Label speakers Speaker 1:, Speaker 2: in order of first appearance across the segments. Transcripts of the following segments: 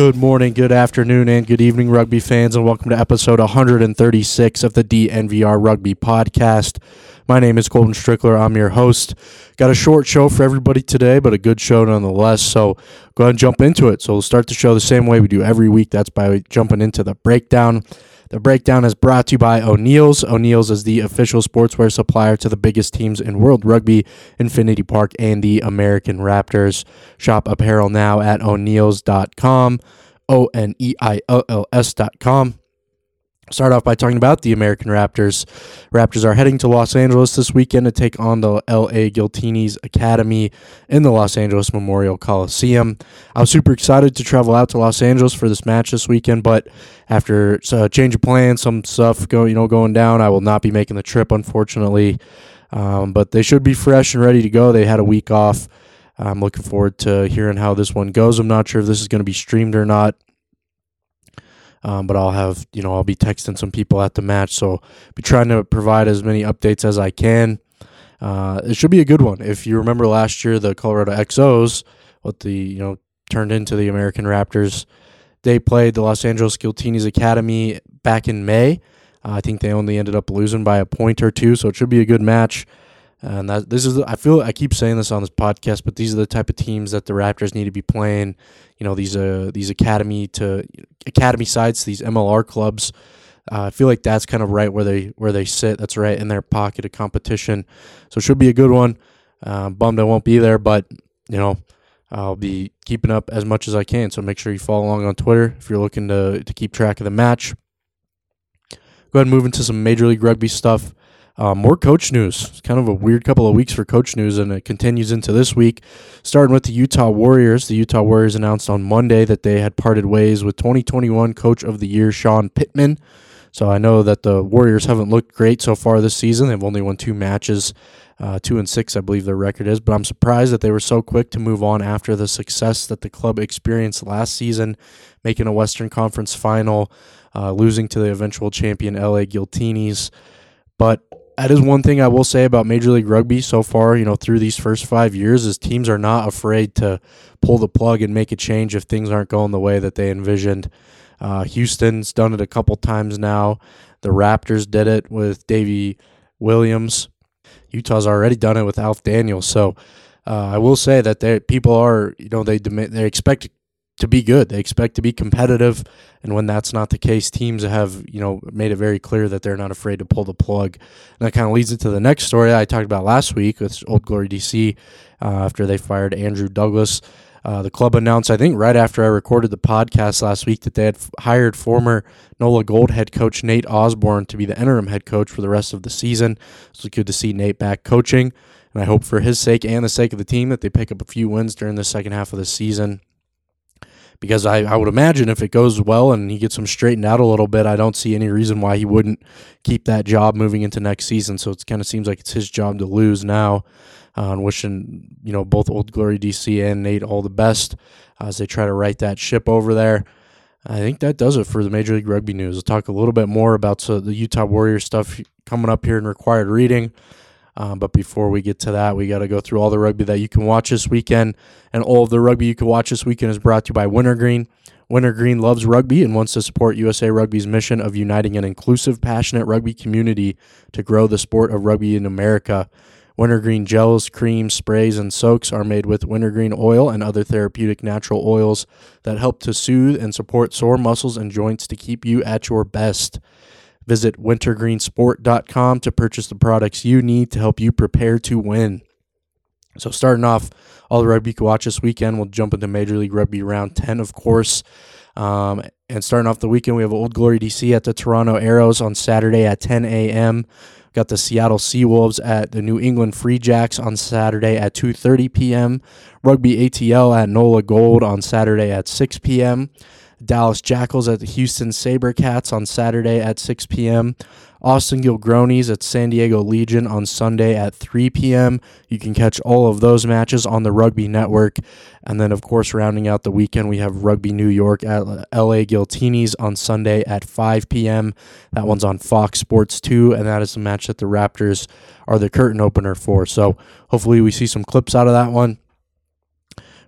Speaker 1: Good morning, good afternoon, and good evening, rugby fans, and welcome to episode 136 of the DNVR Rugby Podcast. My name is Colton Strickler. I'm your host. Got a short show for everybody today, but a good show nonetheless. So go ahead and jump into it. So we'll start the show the same way we do every week. That's by jumping into the breakdown. The breakdown is brought to you by O'Neill's. O'Neill's is the official sportswear supplier to the biggest teams in world rugby, Infinity Park, and the American Raptors. Shop apparel now at o'neills.com, O N E I L L S.com. Start off by talking about the American Raptors. Raptors are heading to Los Angeles this weekend to take on the LA Giltinis Academy in the Los Angeles Memorial Coliseum. I was super excited to travel out to Los Angeles for this match this weekend, but after a change of plans, some stuff go you know going down, I will not be making the trip unfortunately. Um, but they should be fresh and ready to go. They had a week off. I'm looking forward to hearing how this one goes. I'm not sure if this is going to be streamed or not. Um, but I'll have, you know, I'll be texting some people at the match. So be trying to provide as many updates as I can. Uh, it should be a good one. If you remember last year, the Colorado XOs, what the, you know, turned into the American Raptors, they played the Los Angeles Giltinis Academy back in May. Uh, I think they only ended up losing by a point or two, so it should be a good match. And that this is, I feel, I keep saying this on this podcast, but these are the type of teams that the Raptors need to be playing. You know, these uh these academy to academy sides, these MLR clubs. Uh, I feel like that's kind of right where they where they sit. That's right in their pocket of competition. So it should be a good one. Uh, bummed I won't be there, but you know, I'll be keeping up as much as I can. So make sure you follow along on Twitter if you're looking to to keep track of the match. Go ahead and move into some Major League Rugby stuff. Uh, more coach news. It's kind of a weird couple of weeks for coach news, and it continues into this week. Starting with the Utah Warriors. The Utah Warriors announced on Monday that they had parted ways with 2021 Coach of the Year Sean Pittman. So I know that the Warriors haven't looked great so far this season. They've only won two matches, uh, two and six, I believe their record is. But I'm surprised that they were so quick to move on after the success that the club experienced last season, making a Western Conference final, uh, losing to the eventual champion LA Giltinis. But that is one thing I will say about Major League Rugby so far, you know, through these first five years is teams are not afraid to pull the plug and make a change if things aren't going the way that they envisioned. Uh, Houston's done it a couple times now. The Raptors did it with Davy Williams. Utah's already done it with Alf Daniels. So uh, I will say that people are, you know, they they expect to be good. They expect to be competitive, and when that's not the case, teams have you know made it very clear that they're not afraid to pull the plug. And that kind of leads into the next story I talked about last week with Old Glory DC uh, after they fired Andrew Douglas. Uh, the club announced, I think, right after I recorded the podcast last week, that they had f- hired former NOLA Gold head coach Nate Osborne to be the interim head coach for the rest of the season. So it's good to see Nate back coaching. And I hope for his sake and the sake of the team that they pick up a few wins during the second half of the season because I, I would imagine if it goes well and he gets him straightened out a little bit, I don't see any reason why he wouldn't keep that job moving into next season. So it kind of seems like it's his job to lose now. Uh, and wishing you know both Old Glory DC and Nate all the best as they try to right that ship over there. I think that does it for the Major League Rugby news. We'll talk a little bit more about the Utah Warriors stuff coming up here in required reading. Um, but before we get to that, we got to go through all the rugby that you can watch this weekend. And all of the rugby you can watch this weekend is brought to you by Wintergreen. Wintergreen loves rugby and wants to support USA Rugby's mission of uniting an inclusive, passionate rugby community to grow the sport of rugby in America. Wintergreen gels, creams, sprays, and soaks are made with wintergreen oil and other therapeutic natural oils that help to soothe and support sore muscles and joints to keep you at your best. Visit wintergreensport.com to purchase the products you need to help you prepare to win. So, starting off all the rugby can watch this weekend, we'll jump into Major League Rugby round 10, of course. Um, and starting off the weekend, we have Old Glory DC at the Toronto Arrows on Saturday at 10 a.m. Got the Seattle Seawolves at the New England Free Jacks on Saturday at 2:30 p.m. Rugby ATL at NOLA Gold on Saturday at 6 p.m. Dallas Jackals at the Houston SaberCats on Saturday at 6 p.m. Austin Gilgronis at San Diego Legion on Sunday at 3 p.m. You can catch all of those matches on the Rugby Network. And then, of course, rounding out the weekend, we have Rugby New York at LA Giltinis on Sunday at 5 p.m. That one's on Fox Sports 2, and that is the match that the Raptors are the curtain opener for. So hopefully, we see some clips out of that one.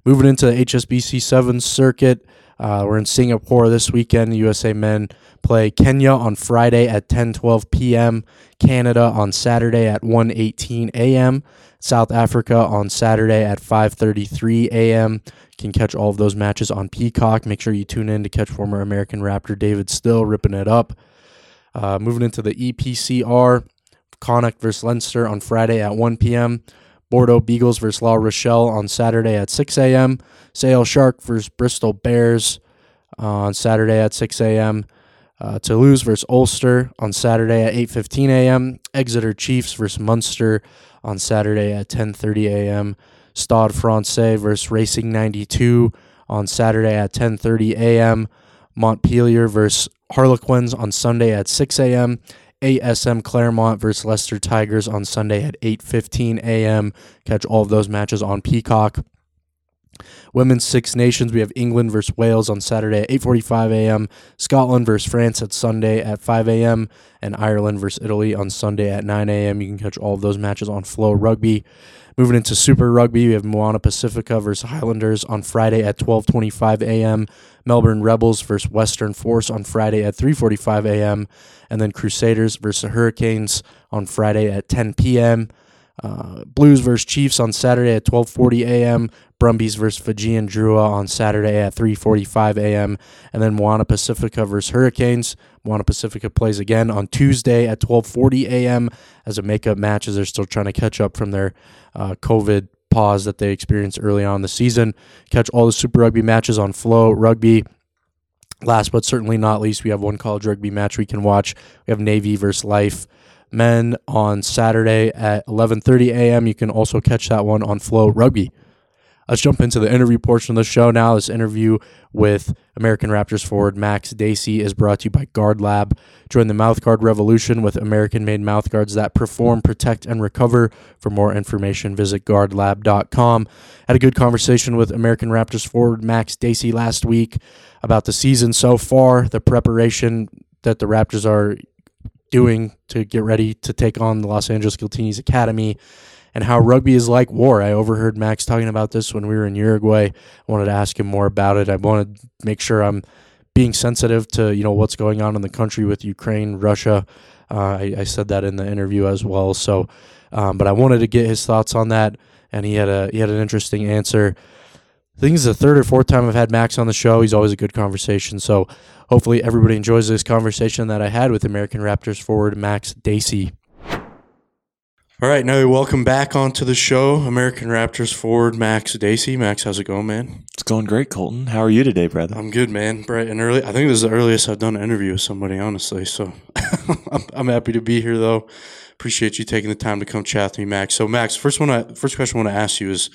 Speaker 1: Moving into the HSBC 7 circuit. Uh, we're in Singapore this weekend. The USA men play Kenya on Friday at 10:12 p.m., Canada on Saturday at 1:18 a.m., South Africa on Saturday at 5:33 a.m. Can catch all of those matches on Peacock. Make sure you tune in to catch former American Raptor David Still ripping it up. Uh, moving into the EPCR, Connacht versus Leinster on Friday at 1 p.m. Bordeaux Bègles versus La Rochelle on Saturday at 6 a.m. Sale Shark versus Bristol Bears on Saturday at 6 a.m. Uh, Toulouse versus Ulster on Saturday at 8:15 a.m. Exeter Chiefs versus Munster on Saturday at 10:30 a.m. Stade Francais versus Racing 92 on Saturday at 10:30 a.m. Montpellier versus Harlequins on Sunday at 6 a.m. ASM Clermont versus Leicester Tigers on Sunday at 8:15 a.m. Catch all of those matches on Peacock. Women's Six Nations, we have England versus Wales on Saturday at 8:45 a.m., Scotland versus France at Sunday at 5 a.m., and Ireland versus Italy on Sunday at 9 a.m. You can catch all of those matches on FloRugby. Moving into Super Rugby, we have Moana Pacifica versus Highlanders on Friday at 12:25 a.m. Melbourne Rebels versus Western Force on Friday at 3:45 a.m. and then Crusaders versus Hurricanes on Friday at 10 p.m. Uh, Blues versus Chiefs on Saturday at 12:40 a.m. Brumbies versus Fijian Drua on Saturday at 3:45 a.m. and then Moana Pacifica versus Hurricanes. Moana Pacifica plays again on Tuesday at 12:40 a.m. as a makeup match as they're still trying to catch up from their uh, COVID pause that they experienced early on the season. Catch all the Super Rugby matches on FloRugby. Last but certainly not least, we have one college rugby match we can watch. We have Navy versus Life men on Saturday at 11:30 a.m. You can also catch that one on FloRugby. Let's jump into the interview portion of the show now. This interview with American Raptors forward Max Dacey is brought to you by Guard Lab. Join the mouthguard revolution with American made mouthguards that perform, protect, and recover. For more information, visit guardlab.com. Had a good conversation with American Raptors forward Max Dacey last week about the season so far, the preparation that the Raptors are doing to get ready to take on the Los Angeles Giltinis Academy and how rugby is like war. I overheard Max talking about this when we were in Uruguay. I wanted to ask him more about it. I wanted to make sure I'm being sensitive to you know what's going on in the country with Ukraine, Russia. Uh, I, I, said that in the interview as well. So, um, but I wanted to get his thoughts on that, and he had a he had an interesting answer. I think it's the third or fourth time I've had Max on the show. He's always a good conversation. So hopefully everybody enjoys this conversation that I had with American Raptors forward Max Dacey. All right, now we welcome back onto the show, American Raptors forward Max Dacey. Max, how's it going, man?
Speaker 2: It's going great, Colton. How are you today, brother?
Speaker 1: I'm good, man. Bright and early. I think this is the earliest I've done an interview with somebody, honestly. So I'm, I'm happy to be here, though. Appreciate you taking the time to come chat with me, Max. So, Max, first one, I, first question I want to ask you is,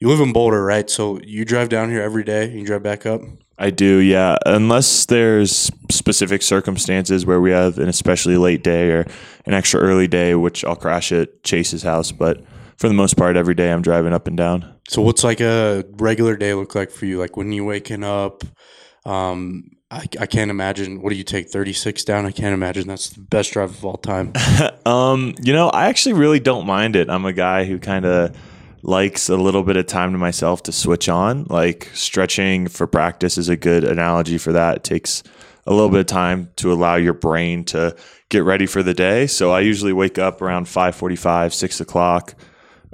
Speaker 1: you live in Boulder, right? So you drive down here every day and you drive back up?
Speaker 2: I do, yeah. Unless there's specific circumstances where we have an especially late day or an extra early day, which I'll crash at Chase's house. But for the most part, every day I'm driving up and down.
Speaker 1: So what's like a regular day look like for you? Like when you waking up, um,
Speaker 3: I, I can't imagine. What do you take? Thirty six down. I can't imagine that's the best drive of all time.
Speaker 2: Um, you know, I actually really don't mind it. I'm a guy who kind of likes a little bit of time to myself to switch on. Like stretching for practice is a good analogy for that. It takes a little bit of time to allow your brain to get ready for the day. So I usually wake up around 5:45, 6 o'clock,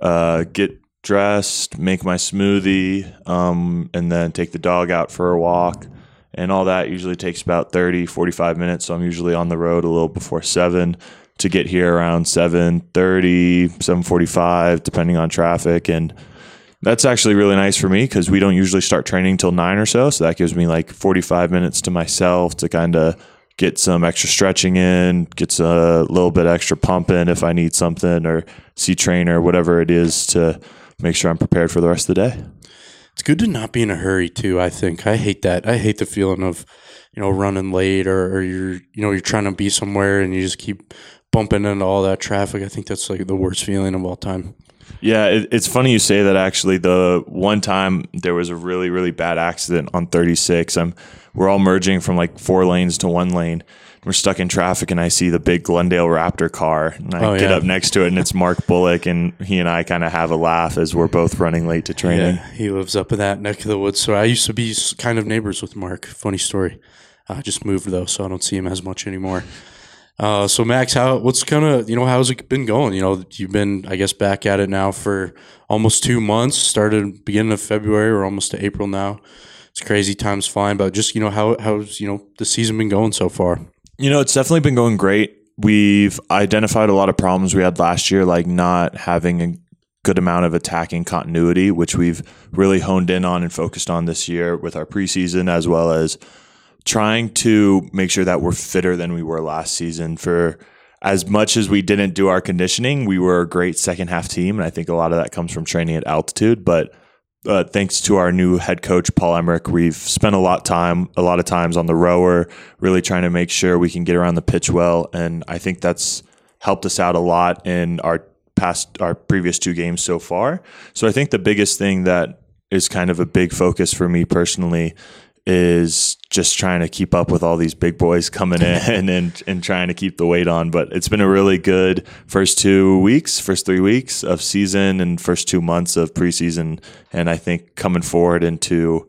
Speaker 2: uh, get dressed, make my smoothie, um, and then take the dog out for a walk. And all that usually takes about 30, 45 minutes. So I'm usually on the road a little before 7 to get here around 7.30, 7.45, depending on traffic. And that's actually really nice for me because we don't usually start training till 9 or so. So that gives me like 45 minutes to myself to kind of get some extra stretching in, get a little bit extra pump in if I need something, or see trainer, whatever it is to make sure I'm prepared for the rest of the day.
Speaker 3: It's good to not be in a hurry too. I think I hate that. I hate the feeling of you know running late or, or you're you know you're trying to be somewhere and you just keep bumping into all that traffic. I think that's like the worst feeling of all time.
Speaker 2: Yeah, it, it's funny you say that. Actually, the one time there was a really really bad accident on 36. I'm we're all merging from like four lanes to one lane. We're stuck in traffic, and I see the big Glendale Raptor car, and I
Speaker 3: Oh,
Speaker 2: get
Speaker 3: yeah.
Speaker 2: up next to it, and it's Mark Bullock, and he and I kind of have a laugh as we're both running late to training.
Speaker 3: Yeah, he lives up in that neck of the woods. So I used to be kind of neighbors with Mark. Funny story. I just moved though, so I don't see him as much anymore. Uh, so Max, how what's kind of you know how's it been going? You know, you've been I guess back at it now for almost two months. Started beginning of February. We're almost to April now. It's crazy times flying, but just you know how how's you know the season been going so far?
Speaker 2: You know, it's definitely been going great. We've identified a lot of problems we had last year, like not having a good amount of attacking continuity, which we've really honed in on and focused on this year with our preseason, as well as trying to make sure that we're fitter than we were last season. For as much as we didn't do our conditioning, we were a great second half team. And I think a lot of that comes from training at altitude. But uh, thanks to our new head coach Paul Emerick, we've spent a lot of time, a lot of times on the rower, really trying to make sure we can get around the pitch well, and I think that's helped us out a lot in our past, our previous two games so far. So I think the biggest thing that is kind of a big focus for me personally is just trying to keep up with all these big boys coming in and and trying to keep the weight on. But it's been a really good first two weeks, first three weeks of season, and first two months of preseason. And I think coming forward into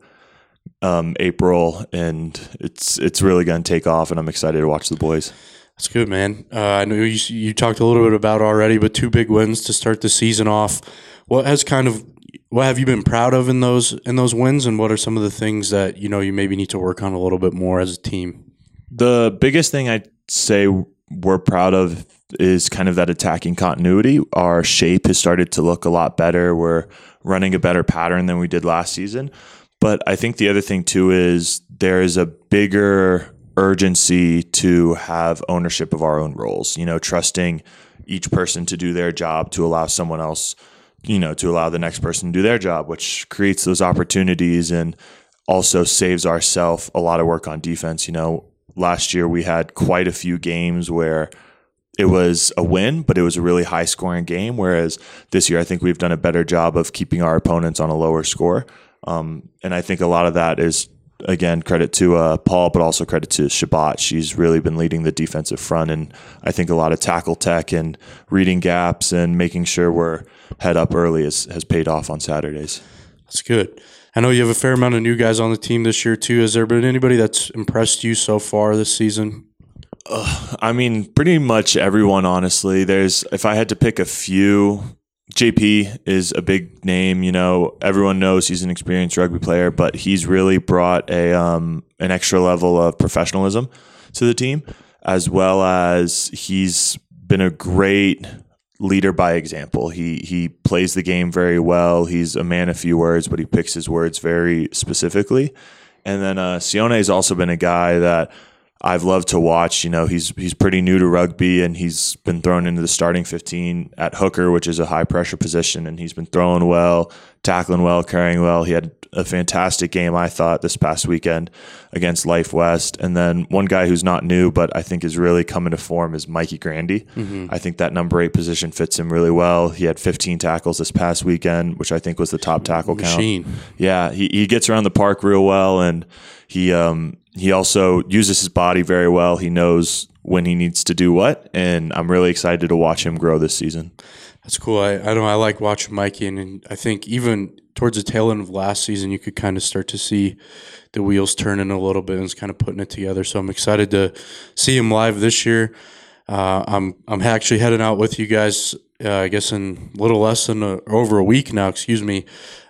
Speaker 2: um, April, and it's it's really going to take off. And I'm excited to watch the boys.
Speaker 3: That's good, man. Uh, I know you you talked a little bit about already, but two big wins to start the season off. What has kind of what have you been proud of in those in those wins, and what are some of the things that you know you maybe need to work on a little bit more as a team?
Speaker 2: The biggest thing I'd say we're proud of is kind of that attacking continuity. Our shape has started to look a lot better. We're running a better pattern than we did last season. But I think the other thing too is there is a bigger urgency to have ownership of our own roles, you know, trusting each person to do their job to allow someone else, you know, to allow the next person to do their job, which creates those opportunities and also saves ourselves a lot of work on defense. You know, last year we had quite a few games where it was a win, but it was a really high scoring game. Whereas this year, I think we've done a better job of keeping our opponents on a lower score. Um, and I think a lot of that is, again, credit to uh, Paul, but also credit to Shabbat. She's really been leading the defensive front. And I think a lot of tackle tech and reading gaps and making sure we're head up early has, has paid off on Saturdays.
Speaker 3: That's good. I know you have a fair amount of new guys on the team this year too. Has there been anybody that's impressed you so far this season?
Speaker 2: I mean, pretty much everyone, honestly. There's, if I had to pick a few, JP is a big name. You know, everyone knows he's an experienced rugby player, but he's really brought a um, an extra level of professionalism to the team, as well as he's been a great leader by example. He he plays the game very well. He's a man of few words, but he picks his words very specifically. And then uh, Sione has also been a guy that I've loved to watch. You know, he's he's pretty new to rugby, and he's been thrown into the starting 15 at hooker, which is a high pressure position, and he's been throwing well, tackling well, carrying well. He had a fantastic game, I thought, this past weekend against Life West. And then one guy who's not new, but I think is really coming to form is Mikey Grandy. Mm-hmm. I think that number eight position fits him really well. He had 15 tackles this past weekend, which I think was the top tackle
Speaker 3: Machine.
Speaker 2: count. Yeah, he, he gets around the park real well, and he um, he also uses his body very well. He knows when he needs to do what, and I'm really excited to watch him grow this season.
Speaker 3: That's cool. I, I know I like watching Mikey, and, and I think even towards the tail end of last season, you could kind of start to see the wheels turning a little bit and it's kind of putting it together. So I'm excited to see him live this year. Uh, I'm I'm actually heading out with you guys. Uh, I guess in a little less than a, over a week now. Excuse me.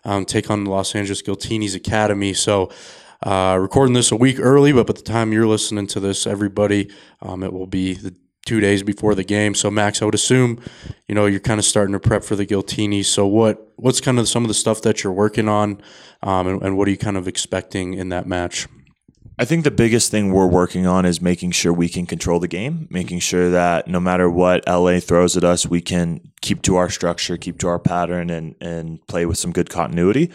Speaker 3: Um, take on the Los Angeles Giltinis Academy. So. Uh, recording this a week early, but by the time you're listening to this, everybody, um, it will be the two days before the game. So Max, I would assume, you know, you're kind of starting to prep for the Giltini. So what what's kind of some of the stuff that you're working on, um, and, and what are you kind of expecting in that match?
Speaker 2: I think the biggest thing we're working on is making sure we can control the game, making sure that no matter what LA throws at us, we can keep to our structure, keep to our pattern, and and play with some good continuity.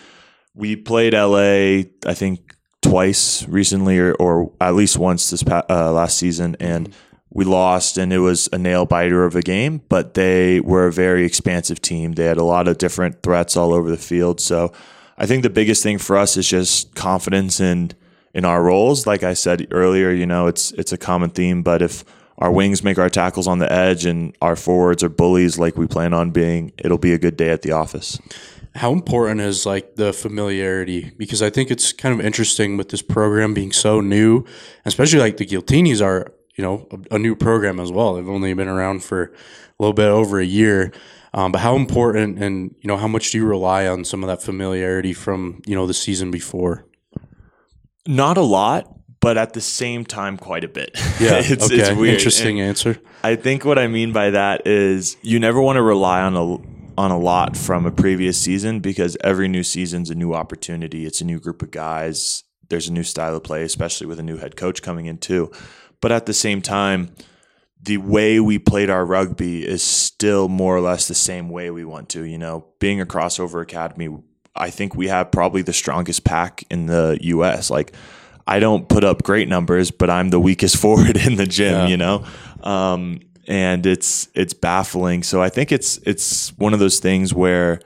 Speaker 2: We played LA, I think, twice recently, or, or at least once this pa- uh, last season, and we lost, and it was a nail biter of a game. But they were a very expansive team. They had a lot of different threats all over the field. So I think the biggest thing for us is just confidence in in our roles. Like I said earlier, you know, it's it's a common theme. But if our wings make our tackles on the edge and our forwards are bullies like we plan on being, it'll be a good day at the office.
Speaker 3: How important is like the familiarity? Because I think it's kind of interesting with this program being so new, especially like the Giltinis are, you know, a, a new program as well. They've only been around for a little bit over a year. Um, but how important and you know how much do you rely on some of that familiarity from you know the season before?
Speaker 2: Not a lot, but at the same time, quite a bit. it's,
Speaker 3: okay.
Speaker 2: it's weird.
Speaker 3: Interesting
Speaker 2: And
Speaker 3: answer.
Speaker 2: I think what I mean by that is you never want to rely on a on a lot from a previous season because every new season's a new opportunity. It's a new group of guys. There's a new style of play, especially with a new head coach coming in too. But at the same time, the way we played our rugby is still more or less the same way we want to. You know, being a crossover academy, I think we have probably the strongest pack in the U.S. Like, I don't put up great numbers, but I'm the weakest forward in the gym.
Speaker 3: Yeah.
Speaker 2: You know, um, and it's it's baffling. So I think it's it's one of those things where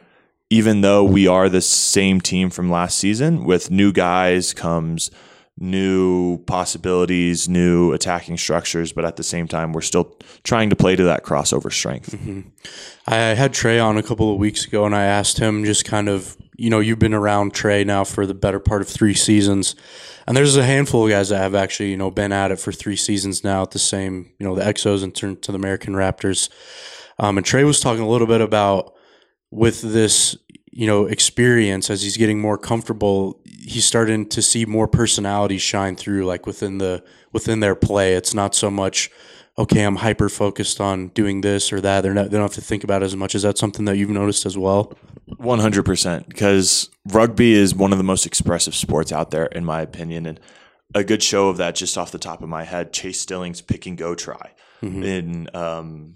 Speaker 2: even though we are the same team from last season, with new guys comes new possibilities, new attacking structures, but at the same time, we're still trying to play to that crossover strength. Mm-hmm.
Speaker 3: I had Trey on a couple of weeks ago, and I asked him just kind of, you know, you've been around Trey now for the better part of three seasons, and there's a handful of guys that have actually, you know, been at it for three seasons now at the same, you know, the XOs and turned to the American Raptors. Um, and Trey was talking a little bit about with this, you know, experience as he's getting more comfortable, he's starting to see more personalities shine through, like within the within their play. It's not so much okay, I'm hyper focused on doing this or that. They're not, they don't have to think about it as much. Is that something that you've noticed as well?
Speaker 2: One hundred percent, because rugby is one of the most expressive sports out there, in my opinion, and a good show of that. Just off the top of my head, Chase Stilling's pick and go try
Speaker 3: Mm-hmm.
Speaker 2: in um,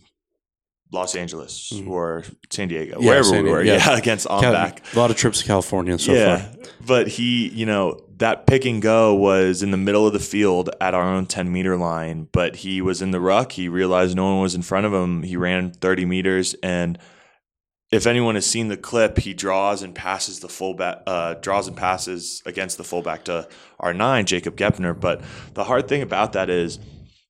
Speaker 2: Los Angeles or San Diego,
Speaker 3: Yeah,
Speaker 2: wherever
Speaker 3: San
Speaker 2: we were,
Speaker 3: yeah.
Speaker 2: yeah, against on back.
Speaker 3: A lot of trips to California so
Speaker 2: yeah,
Speaker 3: far.
Speaker 2: but he, you know, that pick and go was in the middle of the field at our own 10 meter line, but he was in the ruck. He realized no one was in front of him. He ran 30 meters. And if anyone has seen the clip, he draws and passes the fullback, uh, draws and passes against the fullback to our nine, Jacob Gepner. But the hard thing about that is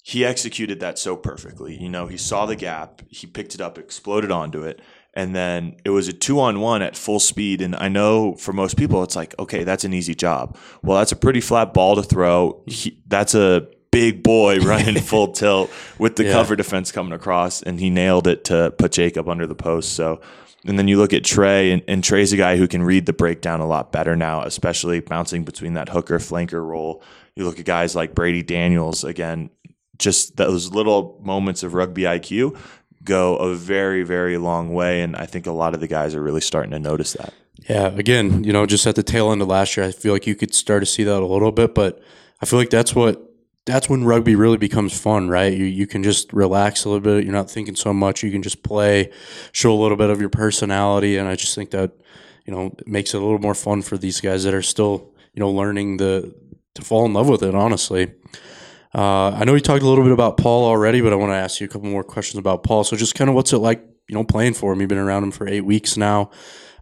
Speaker 2: he executed that so perfectly. You know, he saw the gap, he picked it up, exploded onto it, and then it was a two on one at full speed. And I know for most people, it's like, okay, that's an easy job. Well, that's a pretty flat ball to throw. He, that's a big boy running full tilt with the
Speaker 3: Yeah.
Speaker 2: cover defense coming across, and he nailed it to put Jacob under the post. So. And then you look at Trey, and, and Trey's a guy who can read the breakdown a lot better now, especially bouncing between that hooker flanker role. You look at guys like Brady Daniels, again, just those little moments of rugby IQ go a very, very long way. And I think a lot of the guys are really starting to notice that.
Speaker 3: Yeah, again, you know, just at the tail end of last year, I feel like you could start to see that a little bit, but I feel like that's what that's when rugby really becomes fun, right? You you can just relax a little bit. You're not thinking so much. You can just play, show a little bit of your personality, and I just think that you know, makes it a little more fun for these guys that are still, you know, learning the to fall in love with it. Honestly, uh, I know you talked a little bit about Paul already, but I want to ask you a couple more questions about Paul. So, just kind of what's it like, you know, playing for him? You've been around him for eight weeks now.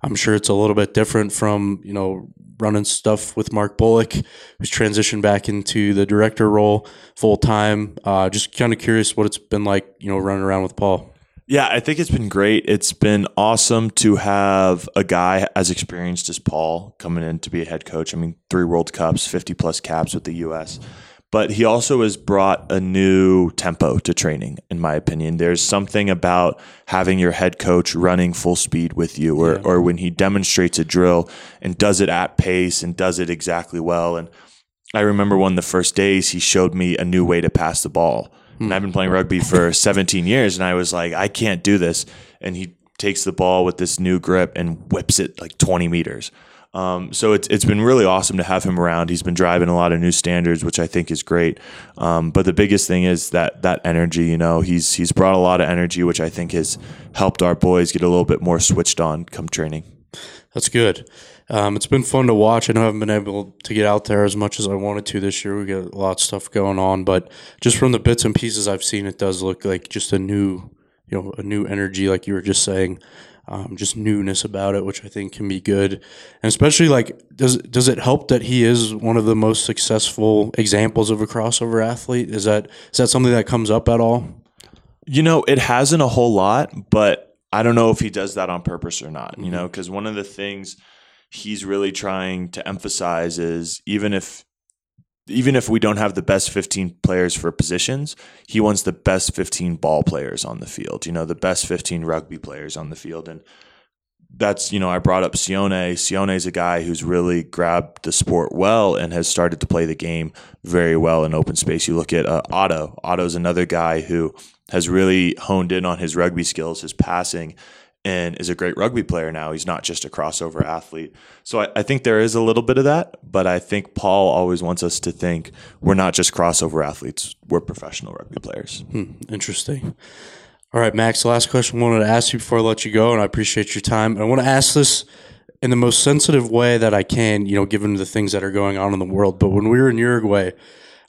Speaker 3: I'm sure it's a little bit different from you know running stuff with Mark Bullock, who's transitioned back into the director role full time. Uh, just kind of curious what it's been like, you know, running around with Paul.
Speaker 2: Yeah, I think it's been great. It's been awesome to have a guy as experienced as Paul coming in to be a head coach. I mean, three World Cups, 50 plus caps with the U.S. But he also has brought a new tempo to training, in my opinion. There's something about having your head coach running full speed with you, or,
Speaker 3: Yeah.
Speaker 2: or when he demonstrates a drill and does it at pace and does it exactly well. And I remember one of the first days he showed me a new way to pass the ball. And I've been playing hmm. rugby for 17 years and I was like, I can't do this. And he takes the ball with this new grip and whips it like 20 meters. Um, so it's it's been really awesome to have him around. He's been driving a lot of new standards, which I think is great. Um, but the biggest thing is that that energy. You know, he's he's brought a lot of energy, which I think has helped our boys get a little bit more switched on come training.
Speaker 3: That's good. Um, it's been fun to watch. I know I haven't been able to get out there as much as I wanted to this year. We got a lot of stuff going on, but just from the bits and pieces I've seen, it does look like just a new, you know, a new energy, like you were just saying, um, just newness about it, which I think can be good. And especially like, does does it help that he is one of the most successful examples of a crossover athlete? Is that is that something that comes up at all?
Speaker 2: You know, it hasn't a whole lot, but I don't know if he does that on purpose or not, you know, because one of the things he's really trying to emphasize is even if even if we don't have the best 15 players for positions, he wants the best 15 ball players on the field, you know, the best 15 rugby players on the field. And that's, you know, I brought up Sione. Sione is a guy who's really grabbed the sport well and has started to play the game very well in open space. You look at uh, Otto. Otto's another guy who has really honed in on his rugby skills, his passing, and is a great rugby player now. He's not just a crossover athlete. So I, I think there is a little bit of that, but I think Paul always wants us to think we're not just crossover athletes, we're professional rugby players.
Speaker 3: Hmm, interesting. All right, Max, last question I wanted to ask you before I let you go, and I appreciate your time. I want to ask this in the most sensitive way that I can, you know, given the things that are going on in the world. But when we were in Uruguay,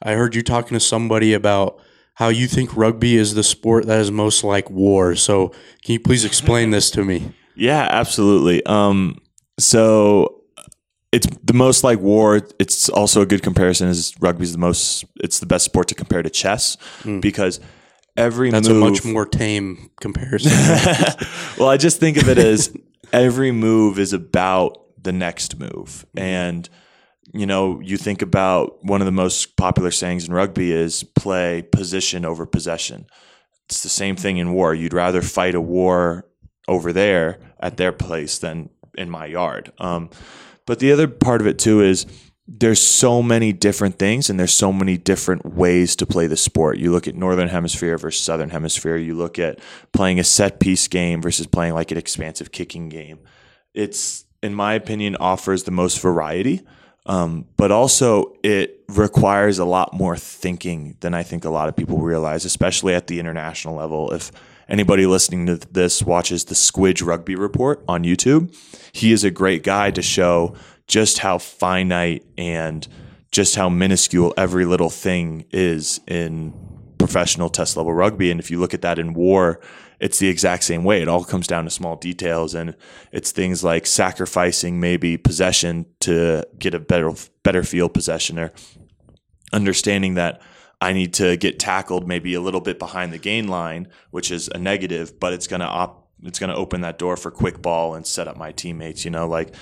Speaker 3: I heard you talking to somebody about how you think rugby is the sport that is most like war. So can you please explain this to me?
Speaker 2: Yeah, absolutely. Um, so it's the most like war. It's also a good comparison. Is rugby's the most? It's the best sport to compare to chess because every
Speaker 3: Hmm. That's
Speaker 2: move,
Speaker 3: a much more tame comparison.
Speaker 2: well, I just think of it as every move is about the next move. And, you know, you think about one of the most popular sayings in rugby is play position over possession. It's the same thing in war. You'd rather fight a war over there at their place than in my yard. Um, but the other part of it too is there's so many different things and there's so many different ways to play the sport. You look at northern hemisphere versus southern hemisphere. You look at playing a set piece game versus playing like an expansive kicking game. It's in my opinion offers the most variety. Um, but also it requires a lot more thinking than I think a lot of people realize, especially at the international level. If anybody listening to this watches the Squidge Rugby Report on YouTube, he is a great guy to show just how finite and just how minuscule every little thing is in professional test level rugby. And if you look at that in war, it's the exact same way. It all comes down to small details, and it's things like sacrificing maybe possession to get a better better field possession, or understanding that I need to get tackled maybe a little bit behind the gain line, which is a negative, but it's gonna op- it's gonna open that door for quick ball and set up my teammates. You know, like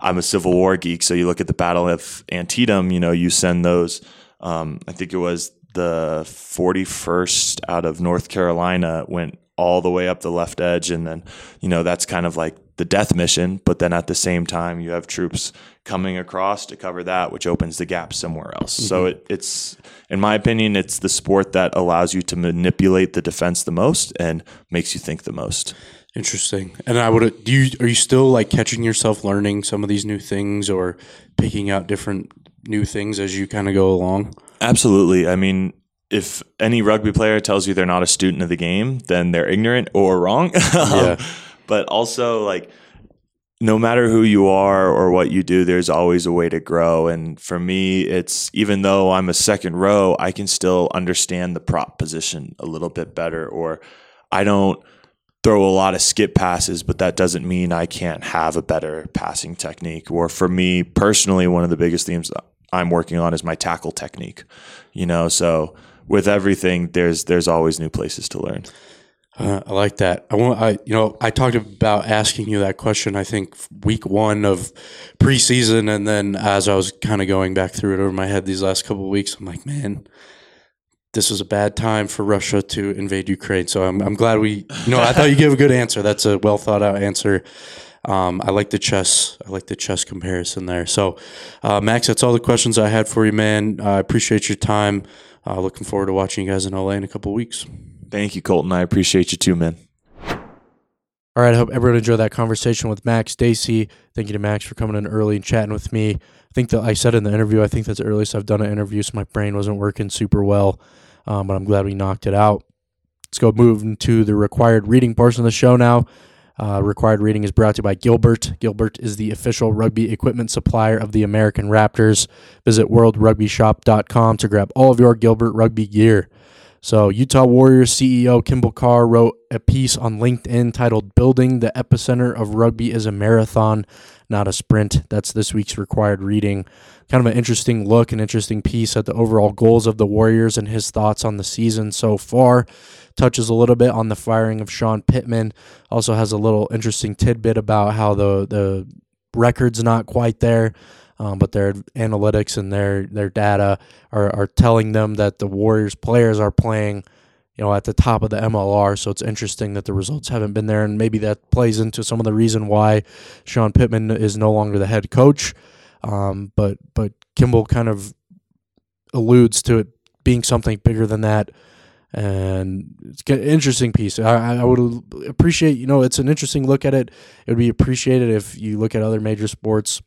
Speaker 2: I'm a Civil War geek, so you look at the Battle of Antietam. You know, you send those. Um, I think it was the 41st out of North Carolina went all the way up the left edge, and then you know that's kind of like the death mission. But then at the same time, you have troops coming across to cover that, which opens the gap somewhere else. So mm-hmm. it, it's, in my opinion, it's the sport that allows you to manipulate the defense the most and makes you think the most.
Speaker 3: Interesting. And I would do you are you still like catching yourself learning some of these new things or picking out different new things as you kind of go along?
Speaker 2: Absolutely. I mean, if any rugby player tells you they're not a student of the game, then they're ignorant or wrong.
Speaker 3: Yeah.
Speaker 2: but also, like, no matter who you are or what you do, there's always a way to grow. And for me, it's even though I'm a second row, I can still understand the prop position a little bit better, or I don't throw a lot of skip passes, but that doesn't mean I can't have a better passing technique. Or for me personally, one of the biggest themes I'm working on is my tackle technique. You know, so with everything, there's there's always new places to learn.
Speaker 1: Uh, I like that. I want. I you know I talked about asking you that question. I think week one of preseason, and then as I was kind of going back through it over my head these last couple of weeks, I'm like, man, this is a bad time for Russia to invade Ukraine. So I'm I'm glad we. You know, I thought you gave a good answer. That's a well thought out answer. Um, I like the chess. I like the chess comparison there. So, uh, Max, that's all the questions I had for you, man. I appreciate your time. Uh, looking forward to watching you guys in LA in a couple of weeks.
Speaker 2: Thank you, Colton. I appreciate you too, man.
Speaker 1: All right, I hope everyone enjoyed that conversation with Max Dacey. Thank you to Max for coming in early and chatting with me. I think that I said in the interview, I think that's the earliest I've done an interview, so my brain wasn't working super well, um, but I'm glad we knocked it out. Let's go move into the required reading portion of the show now. Uh, required reading is brought to you by Gilbert. Gilbert is the official rugby equipment supplier of the American Raptors. Visit worldrugbyshop.com to grab all of your Gilbert rugby gear. So, Utah Warriors CEO Kimball Kjar wrote a piece on LinkedIn titled Building the Epicenter of Rugby is a Marathon, Not a Sprint. That's this week's required reading. Kind of an interesting look, an interesting piece at the overall goals of the Warriors and his thoughts on the season so far. Touches a little bit on the firing of Sean Pittman. Also has a little interesting tidbit about how the, the record's not quite there. Um, but their analytics and their their data are, are telling them that the Warriors players are playing, you know, at the top of the MLR. So it's interesting that the results haven't been there, and maybe that plays into some of the reason why Sean Pittman is no longer the head coach. Um, but but Kimball kind of alludes to it being something bigger than that. And it's an interesting piece. I, I would appreciate, you know, it's an interesting look at it. It would be appreciated if you look at other major sports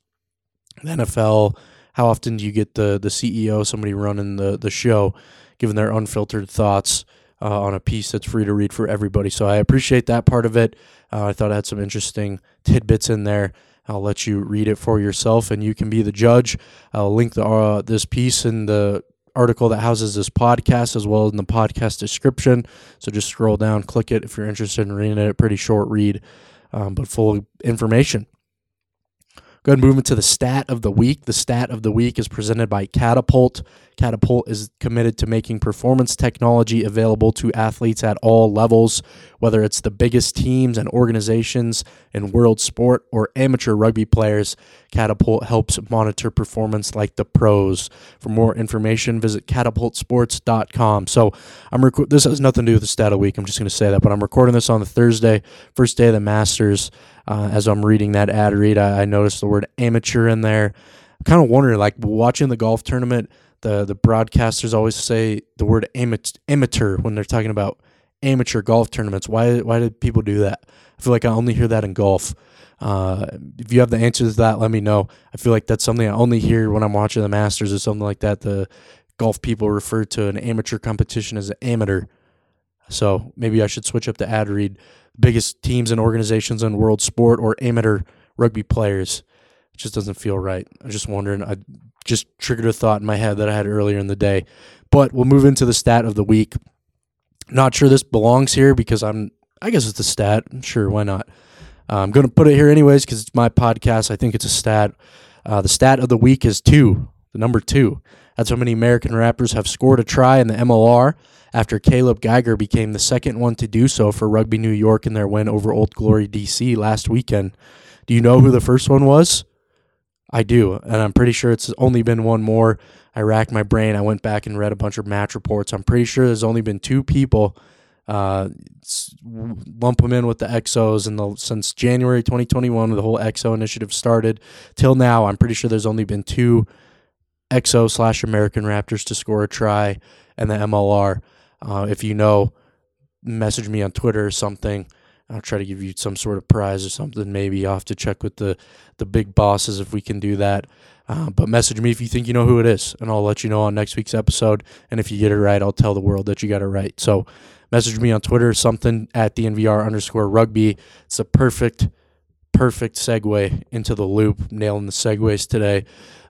Speaker 1: the NFL, how often do you get the the CEO, somebody running the the show, giving their unfiltered thoughts uh, on a piece that's free to read for everybody? So I appreciate that part of it. Uh, I thought I had some interesting tidbits in there. I'll let you read it for yourself, and you can be the judge. I'll link the uh, this piece in the article that houses this podcast as well as in the podcast description. So just scroll down, click it if you're interested in reading it. Pretty short read, um, but full information. Go ahead and move into the stat of the week. The stat of the week is presented by Catapult. Catapult is committed to making performance technology available to athletes at all levels, whether it's the biggest teams and organizations in world sport or amateur rugby players. Catapult helps monitor performance like the pros. For more information, visit catapultsports.com. So, I'm rec- this has nothing to do with the stat of the week. I'm just going to say that, but I'm recording this on the Thursday, first day of the Masters. Uh, as I'm reading that ad read, I, I noticed the word amateur in there. Kind of wondering, like watching the golf tournament, the the broadcasters always say the word amateur when they're talking about amateur golf tournaments. Why why did people do that? I feel like I only hear that in golf. Uh, if you have the answers to that, let me know. I feel like that's something I only hear when I'm watching the Masters or something like that. The golf people refer to an amateur competition as an amateur. So maybe I should switch up the ad read biggest teams and organizations in world sport or amateur rugby players. It just doesn't feel right. I'm just wondering. I just triggered a thought in my head that I had earlier in the day. But we'll move into the stat of the week. Not sure this belongs here because I'm. I guess it's a stat. Sure, why not? Uh, I'm going to put it here anyways because it's my podcast. I think it's a stat. Uh, the stat of the week is two, the number two. That's how many American Raptors have scored a try in the MLR after Caleb Geiger became the second one to do so for Rugby New York in their win over Old Glory DC last weekend. Do you know who the first one was? I do, and I'm pretty sure it's only been one more. I racked my brain. I went back and read a bunch of match reports. I'm pretty sure there's only been two people. Uh, lump them in with the XOs and the since January 2021, the whole XO initiative started till now. I'm pretty sure there's only been two XO slash American Raptors to score a try and the MLR. Uh, if you know, message me on Twitter or something. I'll try to give you some sort of prize or something. Maybe I'll have to check with the, the big bosses if we can do that. Uh, but message me if you think you know who it is, and I'll let you know on next week's episode. And if you get it right, I'll tell the world that you got it right. So message me on Twitter or something at DNVR underscore rugby. It's a perfect, perfect segue into the loop, nailing the segues today.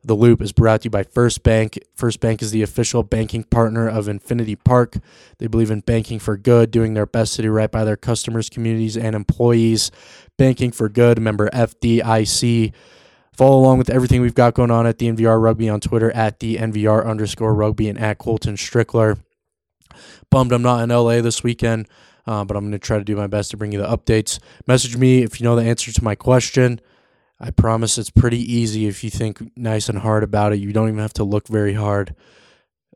Speaker 1: The Loop is brought to you by First Bank. First Bank is the official banking partner of Infinity Park. They believe in banking for good, doing their best to do right by their customers, communities, and employees. Banking for good, member FDIC. Follow along with everything we've got going on at DNVR Rugby on Twitter at DNVR underscore rugby and at Colton Strickler. Bummed I'm not in LA this weekend, uh, but I'm going to try to do my best to bring you the updates. Message me if you know the answer to my question. I promise it's pretty easy if you think nice and hard about it. You don't even have to look very hard.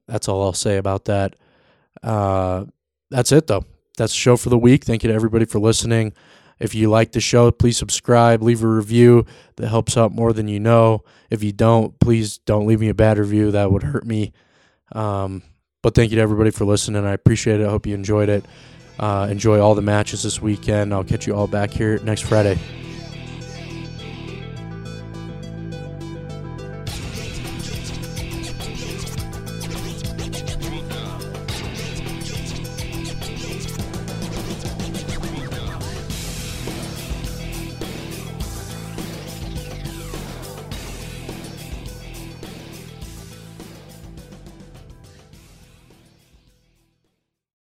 Speaker 1: That's all I'll say about that. Uh, that's it, though. That's the show for the week. Thank you to everybody for listening. If you like the show, please subscribe, leave a review. That helps out more than you know. If you don't, please don't leave me a bad review. That would hurt me. Um, but thank you to everybody for listening. I appreciate it. I hope you enjoyed it. Uh, enjoy all the matches this weekend. I'll catch you all back here next Friday.